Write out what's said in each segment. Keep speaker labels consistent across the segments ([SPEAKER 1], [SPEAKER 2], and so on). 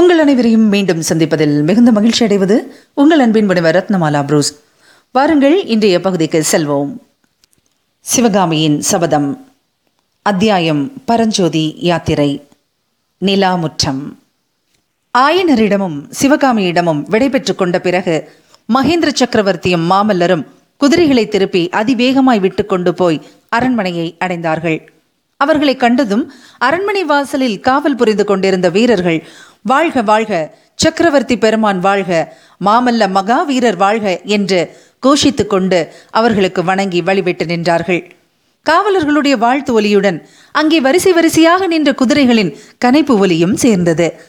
[SPEAKER 1] உங்கள் அனைவரையும் மீண்டும் சந்திப்பதில் மிகுந்த மகிழ்ச்சி அடைவது உங்கள் அன்பின் முனைவர் ரத்னமாலா புரூஸ். வாருங்கள் இன்றைய பகுதிக்கு செல்வோம். சிவகாமியின் சபதம். அத்தியாயம் பரஞ்சோதி யாத்திரை. நிலாமுற்றம். ஆயனரிடமும் சிவகாமியிடமும் விடைபெற்றுக் கொண்ட பிறகு மகேந்திர சக்கரவர்த்தியும் மாமல்லரும் குதிரைகளை திருப்பி அதிவேகமாய் விட்டு கொண்டு போய் அரண்மனையை அடைந்தார்கள். அவர்களை கண்டதும் அரண்மனை வாசலில் காவல் புரிந்து கொண்டிருந்த வீரர்கள் வாழ்க வாழ்க. சக்கரவர்த்தி பெருமான் வாழ்க. மாமல்ல மகாவீரர் வாழ்க என்று கோஷித்துக் கொண்டு அவர்களுக்கு வணங்கி வழிவிட்டு நின்றார்கள். காவலர்களுடைய வாழ்த்து ஒலியுடன் அங்கே வரிசை வரிசையாக நின்ற குதிரைகளின் கனைப்பு ஒலியும் சேர்ந்தது.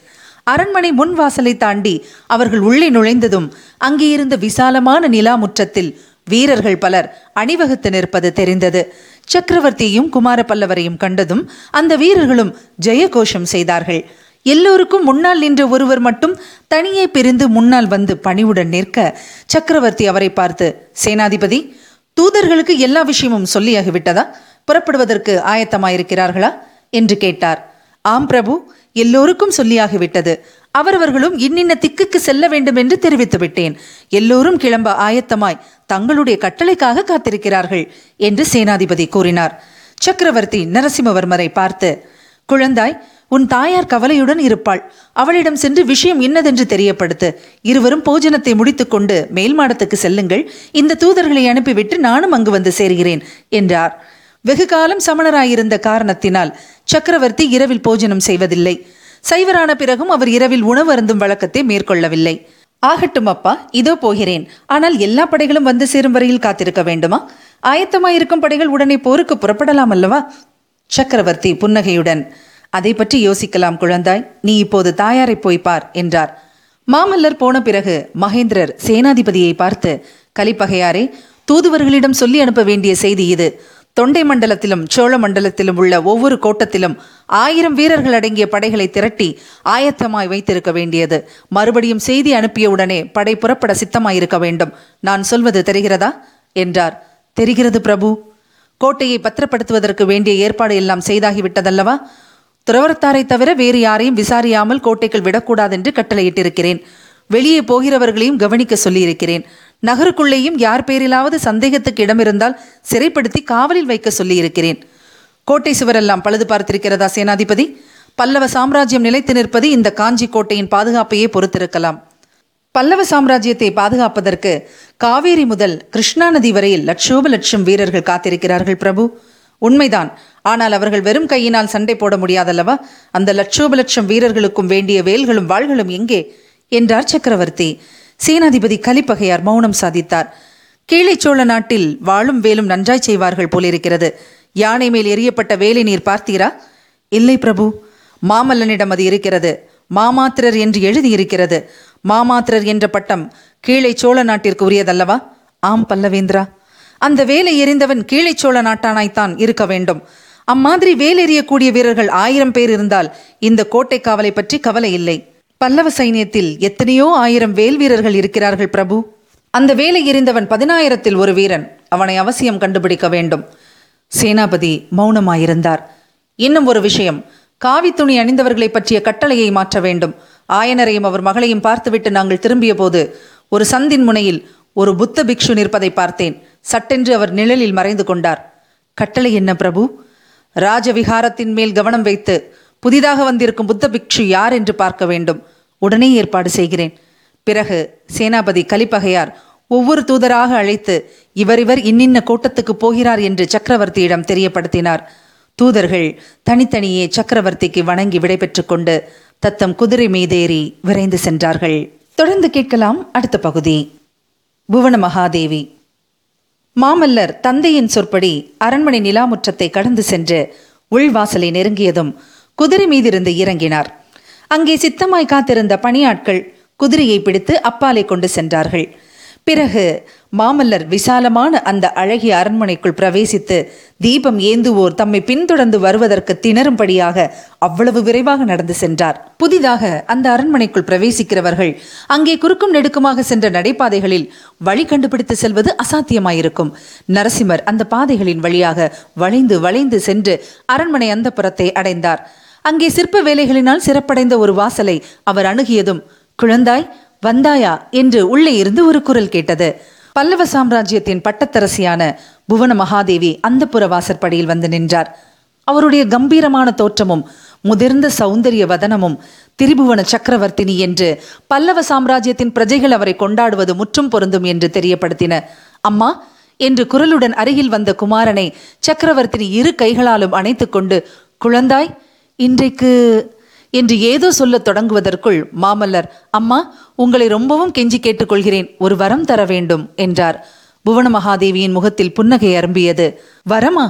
[SPEAKER 1] அரண்மனை முன் வாசலை தாண்டி அவர்கள் உள்ளே நுழைந்ததும் அங்கே இருந்த விசாலமான நிலா முற்றத்தில் வீரர்கள் பலர் அணிவகுத்து நிற்பது தெரிந்தது. சக்கரவர்த்தியையும் குமார பல்லவரையும் கண்டதும் அந்த வீரர்களும் ஜெயகோஷம் செய்தார்கள். எல்லோருக்கும் முன்னால் நின்ற ஒருவர் மட்டும் தனியே பிரிந்து முன்னால் வந்து பணிவுடன் நிற்க சக்கரவர்த்தி அவரை பார்த்து சேனாதிபதி தூதர்களுக்கு எல்லா விஷயமும் சொல்லியாகிவிட்டதா? புறப்படுவதற்கு ஆயத்தமாயிருக்கிறார்களா? என்று கேட்டார். ஆம் பிரபு எல்லோருக்கும் சொல்லியாகிவிட்டது. அவரவர்களும் இன்னின்ன திக்குக்கு செல்ல வேண்டும் என்று தெரிவித்து விட்டேன். எல்லோரும் கிளம்ப ஆயத்தமாய் தங்களுடைய கட்டளைக்காக காத்திருக்கிறார்கள் என்று சேனாதிபதி கூறினார். சக்கரவர்த்தி நரசிம்மவர்மரை பார்த்து குழந்தாய் உன் தாயார் கவலையுடன் இருப்பாள். அவளிடம் சென்று விஷயம் இன்னதென்று தெரியப்படுத்து. இருவரும் போஜனத்தை முடித்துக்கொண்டு மேல் மாடத்துக்கு செல்லுங்கள். இந்த தூதர்களை அனுப்பிவிட்டு நானும் அங்கு வந்து சேர்கிறேன் என்றார். வெகு காலம் சமணராயிருந்த காரணத்தினால் சக்கரவர்த்தி இரவில் போஜனம் செய்வதில்லை. சைவரான பிறகும் அவர் இரவில் உணவு அருந்தும் வழக்கத்தை மேற்கொள்ளவில்லை. ஆகட்டும் அப்பா இதோ போகிறேன். ஆனால் எல்லா படைகளும் வந்து சேரும் வரையில் காத்திருக்க வேண்டுமா? ஆயத்தமாயிருக்கும் படைகள் உடனே போருக்கு புறப்படலாம் அல்லவா? சக்கரவர்த்தி புன்னகையுடன் அதை பற்றி யோசிக்கலாம் குழந்தாய். நீ இப்போது தாயாரை போய் பார் என்றார். மாமல்லர் போன பிறகு மகேந்திரர் சேனாதிபதியை பார்த்து கலிப்பகையாரே தூதுவர்களிடம் சொல்லி அனுப்ப வேண்டிய செய்தி இது. தொண்டை மண்டலத்திலும் சோழ மண்டலத்திலும் உள்ள ஒவ்வொரு கோட்டத்திலும் ஆயிரம் வீரர்கள் அடங்கிய படைகளை திரட்டி ஆயத்தமாய் வைத்திருக்க வேண்டியது. மறுபடியும் செய்தி அனுப்பியவுடனே படை புறப்பட சித்தமாயிருக்க வேண்டும். நான் சொல்வது தெரிகிறதா? என்றார். தெரிகிறது பிரபு. கோட்டையை பத்திரப்படுத்துவதற்கு வேண்டிய ஏற்பாடு எல்லாம் செய்தாகிவிட்டதல்லவா? துறவரத்தாரை தவிர வேறு யாரையும் விசாரியாமல் கோட்டைக்குள் விடக்கூடாதென்று கட்டளையிட்டிருக்கிறேன். வெளியே போகிறவர்களையும் கவனிக்க சொல்லியிருக்கிறேன். நகருக்குள்ளேயும் யார் பேரிலாவது சந்தேகத்துக்கு இடமிருந்தால் சிறைப்படுத்தி காவலில் வைக்க சொல்லியிருக்கிறேன். கோட்டை சுவரெல்லாம் பழுது பார்த்திருக்கிறதா சேனாதிபதி? பல்லவ சாம்ராஜ்யம் நிலைத்து நிற்பது இந்த காஞ்சி கோட்டையின் பாதுகாப்பையே பொறுத்திருக்கலாம். பல்லவ சாம்ராஜ்யத்தை பாதுகாப்பதற்கு காவேரி முதல் கிருஷ்ணா நதி வரையில் லட்சோப லட்சம் வீரர்கள் காத்திருக்கிறார்கள் பிரபு. உண்மைதான். ஆனால் அவர்கள் வெறும் கையினால் சண்டை போட முடியாதல்லவா? அந்த லட்சோப லட்சம் வீரர்களுக்கும் வேண்டிய வேல்களும் வாள்களும் எங்கே? என்றார் சக்கரவர்த்தி. சேனாதிபதி கலிப்பகையார் மௌனம் சாதித்தார். கீழே சோழ நாட்டில் வாழும் வேலும் நன்றாய் செய்வார்கள் போலிருக்கிறது. யானை மேல் எரியப்பட்ட வேலை நீர் பார்த்தீரா? இல்லை பிரபு. மாமல்லனிடம் அது இருக்கிறது. மாமாத்திரர் என்று எழுதியிருக்கிறது. மாமாத்திரர் என்ற பட்டம் கீழே சோழ நாட்டிற்கு உரியதல்லவா? ஆம் பல்லவேந்திரா. அந்த வேலை எறிந்தவன் கீழே சோழ நாட்டானாய்த்தான் இருக்க வேண்டும். அம்மாதிரி வேலெறியக்கூடிய வீரர்கள் ஆயிரம் பேர் இருந்தால் இந்த கோட்டை காவலை பற்றி கவலை இல்லை. பல்லவ சைனியத்தில் எத்தனையோ ஆயிரம் வேல் வீரர்கள் இருக்கிறார்கள் பிரபு. அந்த வேலை எறிந்தவன் பதினாயிரத்தில் ஒரு வீரன். அவனை அவசியம் கண்டுபிடிக்க வேண்டும். சேனாபதி மௌனமாயிருந்தார். இன்னும் ஒரு விஷயம். காவி துணி அணிந்தவர்களை பற்றிய கட்டளையை மாற்ற வேண்டும். ஆயனரையும் அவர் மகளையும் பார்த்துவிட்டு நாங்கள் திரும்பிய போது ஒரு சந்தின் முனையில் ஒரு புத்த பிக்ஷு நிற்பதை பார்த்தேன். சட்டென்று அவர் நிழலில் மறைந்து கொண்டார். கட்டளை என்ன பிரபு? ராஜவிகாரத்தின் மேல் கவனம் வைத்து புதிதாக வந்திருக்கும் புத்த பிக்ஷு யார் என்று பார்க்க வேண்டும். உடனே ஏற்பாடு செய்கிறேன். பிறகு சேனாபதி கலிப்பகையார் ஒவ்வொரு தூதராக அழைத்து இவர் இவர் இன்னின்ன கூட்டத்துக்கு போகிறார் என்று சக்கரவர்த்தியிடம் தெரியப்படுத்தினார். தூதர்கள் தனித்தனியே சக்கரவர்த்திக்கு வணங்கி விடைபெற்றுக் கொண்டு தத்தம் குதிரை மீதேறி விரைந்து சென்றார்கள். தொடர்ந்து கேட்கலாம் அடுத்த பகுதி. புவன மகாதேவி. மாமல்லர் தந்தையின் சொற்படி அரண்மனை நிலாமுற்றத்தை கடந்து சென்று உள்வாசலை நெருங்கியதும் குதிரை மீதிருந்து இறங்கினார். அங்கே சித்தமாய் காத்திருந்த பணியாட்கள் குதிரையை பிடித்து அப்பாலை கொண்டு சென்றார்கள். பிறகு மாமல்லர் விசாலமான அந்த அழகிய அரண்மனைக்குள் பிரவேசித்து தீபம் ஏந்துவோர் தம்மை பின்தொடர்ந்து வருவதற்கு திணறும்படியாக அவ்வளவு விரைவாக நடந்து சென்றார். புதிதாக அந்த அரண்மனைக்குள் பிரவேசிக்கிறவர்கள் அங்கே குறுக்கும் நெடுக்குமாக சென்ற நடைபாதைகளில் வழி கண்டுபிடித்து செல்வது அசாத்தியமாயிருக்கும். நரசிம்மர் அந்த பாதைகளின் வழியாக வளைந்து வளைந்து சென்று அரண்மனை அந்த புறத்தை அடைந்தார். அங்கே சிற்ப வேலைகளினால் சிறப்படைந்த ஒரு வாசலை அவர் அணுகியதும் குழந்தாய் வந்தாயா என்று உள்ளே இருந்து ஒரு குரல் கேட்டது. பல்லவ சாம்ராஜ்யத்தின் பட்டத்தரசியான புவன மகாதேவி அந்த புற வாசற்படியில் வந்து நின்றார். அவருடைய கம்பீரமான தோற்றமும் முதிர்ந்த சௌந்தரிய வதனமும் திரிபுவன சக்கரவர்த்தினி என்று பல்லவ சாம்ராஜ்யத்தின் பிரஜைகள் அவரை கொண்டாடுவது முற்றும் பொருந்தும் என்று தெரியப்படுத்தின. அம்மா என்று குரலுடன் அருகில் வந்த குமாரனை சக்கரவர்த்தினி இரு கைகளாலும் அணைத்துக்கொண்டு குழந்தாய் இன்றைக்கு என்று ஏதோ சொல்லத் தொடங்குவதற்குள் மாமல்லர் அம்மா உங்களை ரொம்பவும் கெஞ்சி கேட்டுக்கொள்கிறேன். ஒரு வரம் தர வேண்டும் என்றார். புவன மகாதேவியின் முகத்தில் புன்னகை அரும்பியது. வரமா?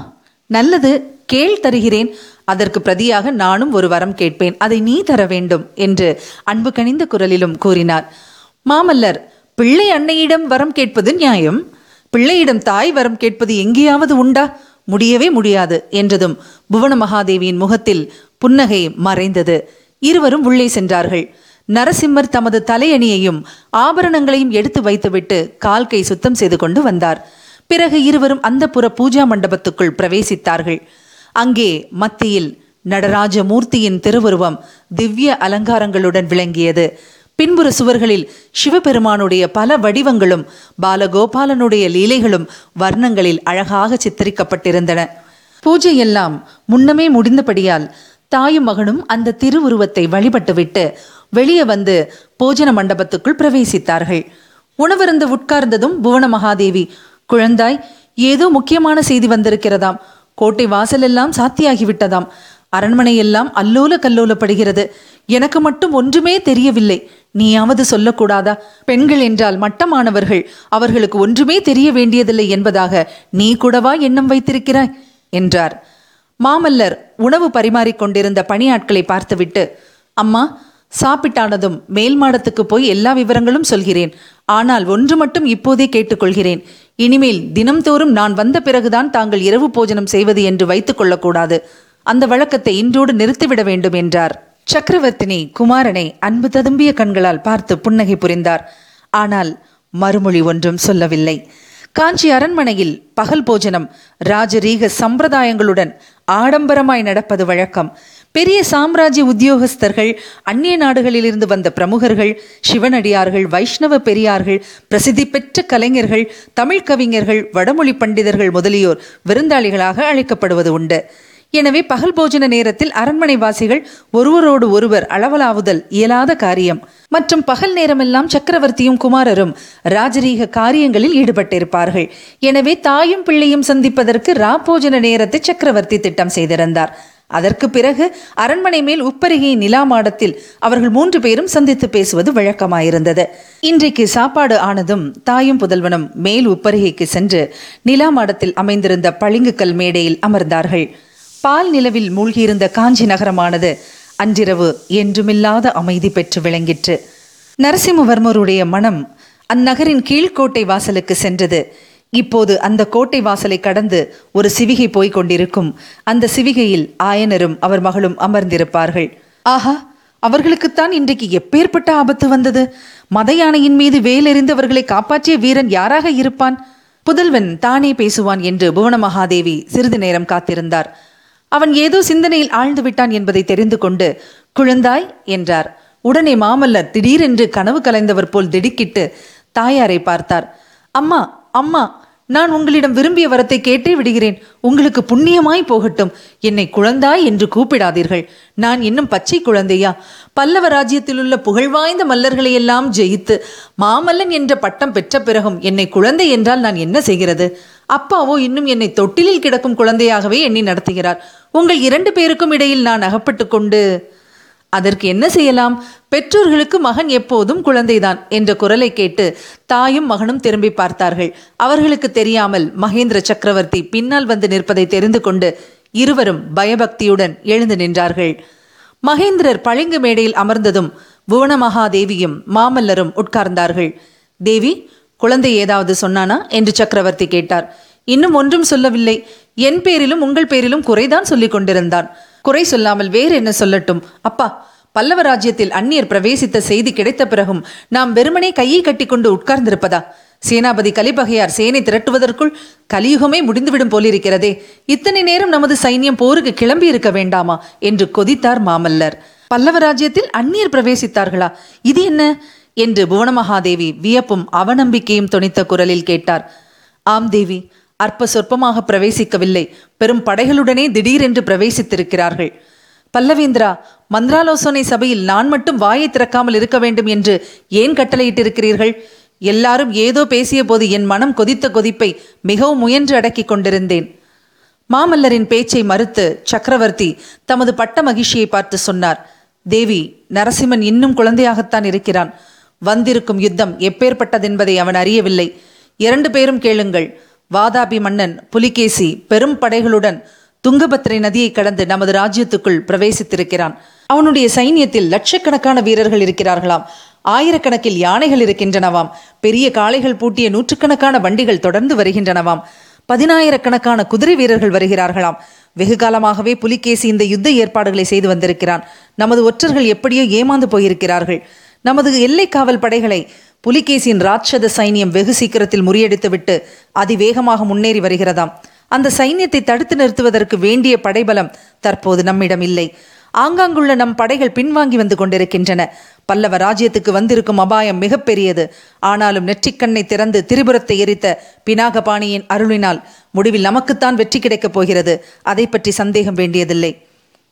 [SPEAKER 1] நல்லது. கேள் தருகிறேன். அதற்கு பிரதியாக நானும் ஒரு வரம் கேட்பேன். அதை நீ தர வேண்டும் என்று அன்பு கனிந்த குரலிலும் கூறினார். மாமல்லர் பிள்ளை அன்னையிடம் வரம் கேட்பது நியாயம்? பிள்ளையிடம் தாய் வரம் கேட்பது எங்கேயாவது உண்டா? முடியவே முடியாது என்றதும் புவன மகாதேவியின் முகத்தில் புன்னகை மறைந்தது. இருவரும் உள்ளே சென்றார்கள். நரசிம்மர் தமது தலையணியையும் ஆபரணங்களையும் எடுத்து வைத்துவிட்டு கால் கை சுத்தம் செய்து கொண்டு வந்தார். பிறகு இருவரும் அந்த புற பூஜா மண்டபத்துக்குள் பிரவேசித்தார்கள். அங்கே மத்தியில் நடராஜ மூர்த்தியின் திருவுருவம் திவ்ய அலங்காரங்களுடன் விளங்கியது. பின்புற சுவர்களில் சிவபெருமானுடைய பல வடிவங்களும் பாலகோபாலனுடைய லீலைகளும் வர்ணங்களில் அழகாக சித்தரிக்கப்பட்டிருந்தன. பூஜையெல்லாம் முன்னமே முடிந்தபடியால் தாயும் மகனும் அந்த திருவுருவத்தை வழிபட்டுவிட்டு வெளியே வந்து போஜன மண்டபத்துக்குள் பிரவேசித்தார்கள். உணவருந்து உட்கார்ந்ததும் புவன மகாதேவி குழந்தாய் ஏதோ முக்கியமான செய்தி வந்திருக்கிறதாம். கோட்டை வாசலெல்லாம் சாத்தியாகிவிட்டதாம். அரண்மனை எல்லாம் அல்லோல கல்லோலப்படுகிறது எனக்கு மட்டும் ஒன்றுமே தெரியவில்லை. நீயாவது சொல்லக்கூடாதா? பெண்கள் என்றால் மட்டமானவர்கள். அவர்களுக்கு ஒன்றுமே தெரிய வேண்டியதில்லை என்பதாக நீ கூடவா எண்ணம் வைத்திருக்கிறாய்? என்றார். மாமல்லர் உணவு பரிமாறிக்கொண்டிருந்த பணியாட்களை பார்த்துவிட்டு அம்மா சாப்பிட்டானதும் மேல் மாடத்துக்கு போய் எல்லா விவரங்களும் சொல்கிறேன். ஆனால் ஒன்று மட்டும் இப்போதே கேட்டுக்கொள்கிறேன். இனிமேல் தினம்தோறும் நான் வந்த பிறகுதான் தாங்கள் இரவு போஜனம் செய்வது என்று வைத்துக் கொள்ளக்கூடாது. அந்த வழக்கத்தை இன்றோடு நிறுத்திவிட வேண்டும் என்றார். சக்கரவர்த்தினி குமாரனை அன்பு ததும்பிய கண்களால் பார்த்து புன்னகை புரிந்தார். ஆனால் மறுமொழி ஒன்றும் சொல்லவில்லை. காஞ்சி அரண்மனையில் பகல் போஜனம் ராஜரீக சம்பிரதாயங்களுடன் ஆடம்பரமாய் நடப்பது வழக்கம். பெரிய சாம்ராஜ்ய உத்தியோகஸ்தர்கள் அந்நிய நாடுகளிலிருந்து வந்த பிரமுகர்கள் சிவனடியார்கள் வைஷ்ணவ பெரியார்கள் பிரசித்தி பெற்ற கலைஞர்கள் தமிழ் கவிஞர்கள் வடமொழி பண்டிதர்கள் முதலியோர் விருந்தாளிகளாக அழைக்கப்படுவது உண்டு. எனவே பகல் போஜன நேரத்தில் அரண்மனை வாசிகள் ஒருவரோடு ஒருவர் அளவலாவுதல் இயலாத காரியம். மற்றும் பகல் நேரமெல்லாம் சக்கரவர்த்தியும் குமாரரும் ராஜரீக காரியங்களில் ஈடுபட்டிருப்பார்கள். எனவே தாயும் பிள்ளையும் சந்திப்பதற்கு ராப்போஜன நேரத்தை சக்கரவர்த்தி திட்டம் செய்திருந்தார். அதற்கு பிறகு அரண்மனை மேல் உப்பருகை நிலா மாடத்தில் அவர்கள் மூன்று பேரும் சந்தித்து பேசுவது வழக்கமாயிருந்தது. இன்றைக்கு சாப்பாடு ஆனதும் தாயும் புதல்வனும் மேல் உப்பருகைக்கு சென்று நிலா மாடத்தில் அமைந்திருந்த பளிங்குக்கல் மேடையில் அமர்ந்தார்கள். பால் நிலவில் மூழ்கியிருந்த காஞ்சி நகரமானது அன்றிரவு என்றுமில்லாத அமைதி பெற்று விளங்கிற்று. நரசிம்மவர்மருடைய மனம் அந்நகரின் கீழ்கோட்டை வாசலுக்கு சென்றது. இப்போது அந்த கோட்டை வாசலை கடந்து ஒரு சிவிகை போய்க் கொண்டிருக்கும். அந்த சிவிகையில் ஆயனரும் அவர் மகளும் அமர்ந்திருப்பார்கள். ஆஹா அவர்களுக்குத்தான் இன்றைக்கு எப்பேற்பட்ட ஆபத்து வந்தது? மத யானையின் மீது வேலெறிந்து அவர்களை காப்பாற்றிய வீரன் யாராக இருப்பான்? புதல்வன் தானே பேசுவான் என்று புவன மகாதேவி சிறிது நேரம் காத்திருந்தார். அவன் ஏதோ சிந்தனையில் ஆழ்ந்து விட்டான் என்பதை தெரிந்து கொண்டு குழந்தாய் என்றார். உடனே மாமல்லர் திடீரென்று கனவு கலைந்தவர் போல் திடுக்கிட்டு தாயாரை பார்த்தார். அம்மா அம்மா நான் உங்களிடம் விரும்பிய வரத்தை கேட்டே விடுகிறேன். உங்களுக்கு புண்ணியமாய் போகட்டும். என்னை குழந்தாய் என்று கூப்பிடாதீர்கள். நான் இன்னும் பச்சை குழந்தையா? பல்லவ ராஜ்யத்திலுள்ள புகழ்வாய்ந்த மல்லர்களையெல்லாம் ஜெயித்து மாமல்லன் என்ற பட்டம் பெற்ற பிறகும் என்னை குழந்தை என்றால் நான் என்ன செய்கிறது? அப்பாவோ இன்னும் என்னை தொட்டிலில் கிடக்கும் குழந்தையாகவே எண்ணி நடத்துகிறார். உங்கள் இரண்டு பேருக்கும் இடையில் நான் அகப்பட்டு கொண்டு அதற்கு என்ன செய்யலாம்? பெற்றோர்களுக்கு மகன் எப்போதும் குழந்தைதான் என்ற குரலை கேட்டு தாயும் மகனும் திரும்பி பார்த்தார்கள். அவர்களுக்கு தெரியாமல் மகேந்திர சக்கரவர்த்தி பின்னால் வந்து நிற்பதை தெரிந்து கொண்டு இருவரும் பயபக்தியுடன் எழுந்து நின்றார்கள். மகேந்திரர் பளிங்கு மேடையில் அமர்ந்ததும் புவனமகாதேவியும் மாமல்லரும் உட்கார்ந்தார்கள். தேவி குழந்தை ஏதாவது சொன்னானா? என்று சக்கரவர்த்தி கேட்டார். இன்னும் ஒன்றும் சொல்லவில்லை. என் பேரிலும் உங்கள் பேரிலும் குறைதான் சொல்லிக் கொண்டிருந்தான். குறை சொல்லாமல் வேறு என்ன சொல்லட்டும்? அப்பா பல்லவ ராஜ்யத்தில் அந்நியர் பிரவேசித்த செய்தி கிடைத்த பிறகும் நாம் வெறுமனே கையை கட்டிக்கொண்டு உட்கார்ந்திருப்பதா? சேனாபதி கலிபகையார் சேனை திரட்டுவதற்குள் கலியுகமே முடிந்துவிடும் போலிருக்கிறதே. இத்தனை நேரம் நமது சைன்யம் போருக்கு கிளம்பி இருக்க வேண்டாமா? என்று கொதித்தார் மாமல்லர். பல்லவ ராஜ்யத்தில் அந்நியர் பிரவேசித்தார்களா? இது என்ன? என்று புவனமகாதேவி வியப்பும் அவநம்பிக்கையும் துணித்த குரலில் கேட்டார். ஆம் தேவி. அற்ப சொற்பமாக பிரவேசிக்கவில்லை. பெரும் படைகளுடனே திடீரென்று பிரவேசித்திருக்கிறார்கள். பல்லவேந்திரா மந்திராலோசனை சபையில் நான் மட்டும் வாயை திறக்காமல் இருக்க வேண்டும் என்று ஏன் கட்டளையிட்டிருக்கிறீர்கள்? எல்லாரும் ஏதோ பேசிய போது என் மனம் கொதித்த கொதிப்பை மிகவும் முயன்று அடக்கிக் கொண்டிருந்தேன். மாமல்லரின் பேச்சை மறுத்து சக்கரவர்த்தி தமது பட்ட மகிழ்ச்சியை பார்த்து சொன்னார். தேவி நரசிம்மன் இன்னும் குழந்தையாகத்தான் இருக்கிறான். வந்திருக்கும் யுத்தம் எப்பேற்பட்டதென்பதை அவன் அறியவில்லை. இரண்டு பேரும் கேளுங்கள். வாதாபி மன்னன் புலிகேசி பெரும் படைகளுடன் துங்கபத்திரை நதியை கடந்து நமது ராஜ்யத்துக்குள் பிரவேசித்திருக்கிறான். அவனுடைய சைன்யத்தில் லட்சக்கணக்கான வீரர்கள் இருக்கிறார்களாம். ஆயிரக்கணக்கில் யானைகள் இருக்கின்றனவாம். பெரிய காளைகள் பூட்டிய நூற்றுக்கணக்கான வண்டிகள் தொடர்ந்து வருகின்றனவாம். பதினாயிரக்கணக்கான குதிரை வீரர்கள் வருகிறார்களாம். வெகு காலமாகவே புலிகேசி இந்த யுத்த ஏற்பாடுகளை செய்து வந்திருக்கிறான். நமது ஒற்றர்கள் எப்படியோ ஏமாந்து போயிருக்கிறார்கள். நமது எல்லை காவல் படைகளை புலிகேசியின் ராட்சத சைனியம் வெகு சீக்கிரத்தில் முறியடித்துவிட்டு அதிவேகமாக முன்னேறி வருகிறதாம். அந்த சைன்யத்தை தடுத்து நிறுத்துவதற்கு வேண்டிய படைபலம் தற்போது நம்மிடம் இல்லை. ஆங்காங்குள்ள நம் படைகள் பின்வாங்கி வந்து கொண்டிருக்கின்றன. பல்லவ ராஜ்யத்துக்கு வந்திருக்கும் அபாயம் மிகப்பெரியது. ஆனாலும் நெற்றிக்கண்ணை திறந்து திரிபுரத்தை எரித்த பினாகபாணியின் அருளினால் முடிவில் நமக்குத்தான் வெற்றி கிடைக்கப் போகிறது. அதை பற்றி சந்தேகம் வேண்டியதில்லை.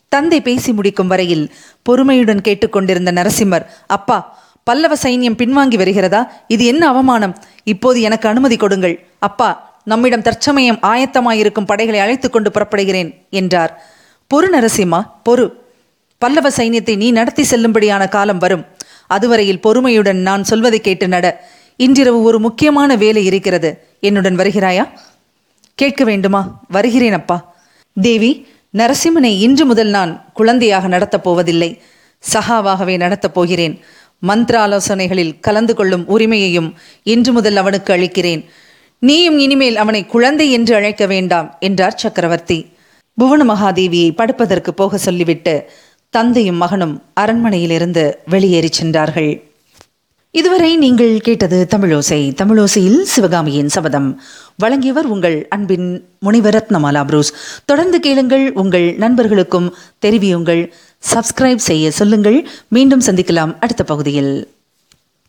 [SPEAKER 1] தந்தை பேசி முடிக்கும் வரையில் பொறுமையுடன் கேட்டுக்கொண்டிருந்த நரசிம்மர் அப்பா பல்லவ சைன்யம் பின்வாங்கி வருகிறதா? இது என்ன அவமானம்? இப்போது எனக்கு அனுமதி கொடுங்கள். அப்பா நம்மிடம் தற்சமயம் ஆயத்தமாயிருக்கும் படைகளை அழைத்துக் கொண்டு புறப்படுகிறேன் என்றார். பொறு நரசிம்மா பொறு. பல்லவ சைன்யத்தை நீ நடத்தி செல்லும்படியான காலம் வரும். அதுவரையில் பொறுமையுடன் நான் சொல்வதை கேட்டு நட. இன்றிரவு ஒரு முக்கியமான வேலை இருக்கிறது. என்னுடன் வருகிறாயா? கேட்க வேண்டுமா? வருகிறேன் அப்பா. தேவி நரசிம்மனை இன்று முதல் நான் குழந்தையாக நடத்தப் போவதில்லை. சகாவாகவே நடத்தப் போகிறேன். மந்திர ஆலோசனைகளில் கலந்து கொள்ளும் உரிமையையும் இன்று முதல் அவனுக்கு அளிக்கிறேன். நீயும் இனிமேல் அவனை குழந்தை என்று அழைக்க வேண்டாம் என்றார் சக்கரவர்த்தி. புவன மகாதேவியை படுப்பதற்கு போக சொல்லிவிட்டு தந்தையும் மகனும் அரண்மனையிலிருந்து வெளியேறிச் சென்றார்கள். இதுவரை நீங்கள் கேட்டது தமிழோசை. தமிழோசையில் சிவகாமியின் சபதம். வழங்கியவர் உங்கள் அன்பின் முனிவரத்னமாலா புரூஸ். தொடர்ந்து கேளுங்கள் உங்கள் நண்பர்களுக்கும் தெரிவியுங்கள். சப்ஸ்கிரைப் செய்ய சொல்லுங்கள். மீண்டும் சந்திக்கலாம். அடுத்த பகுதியில்.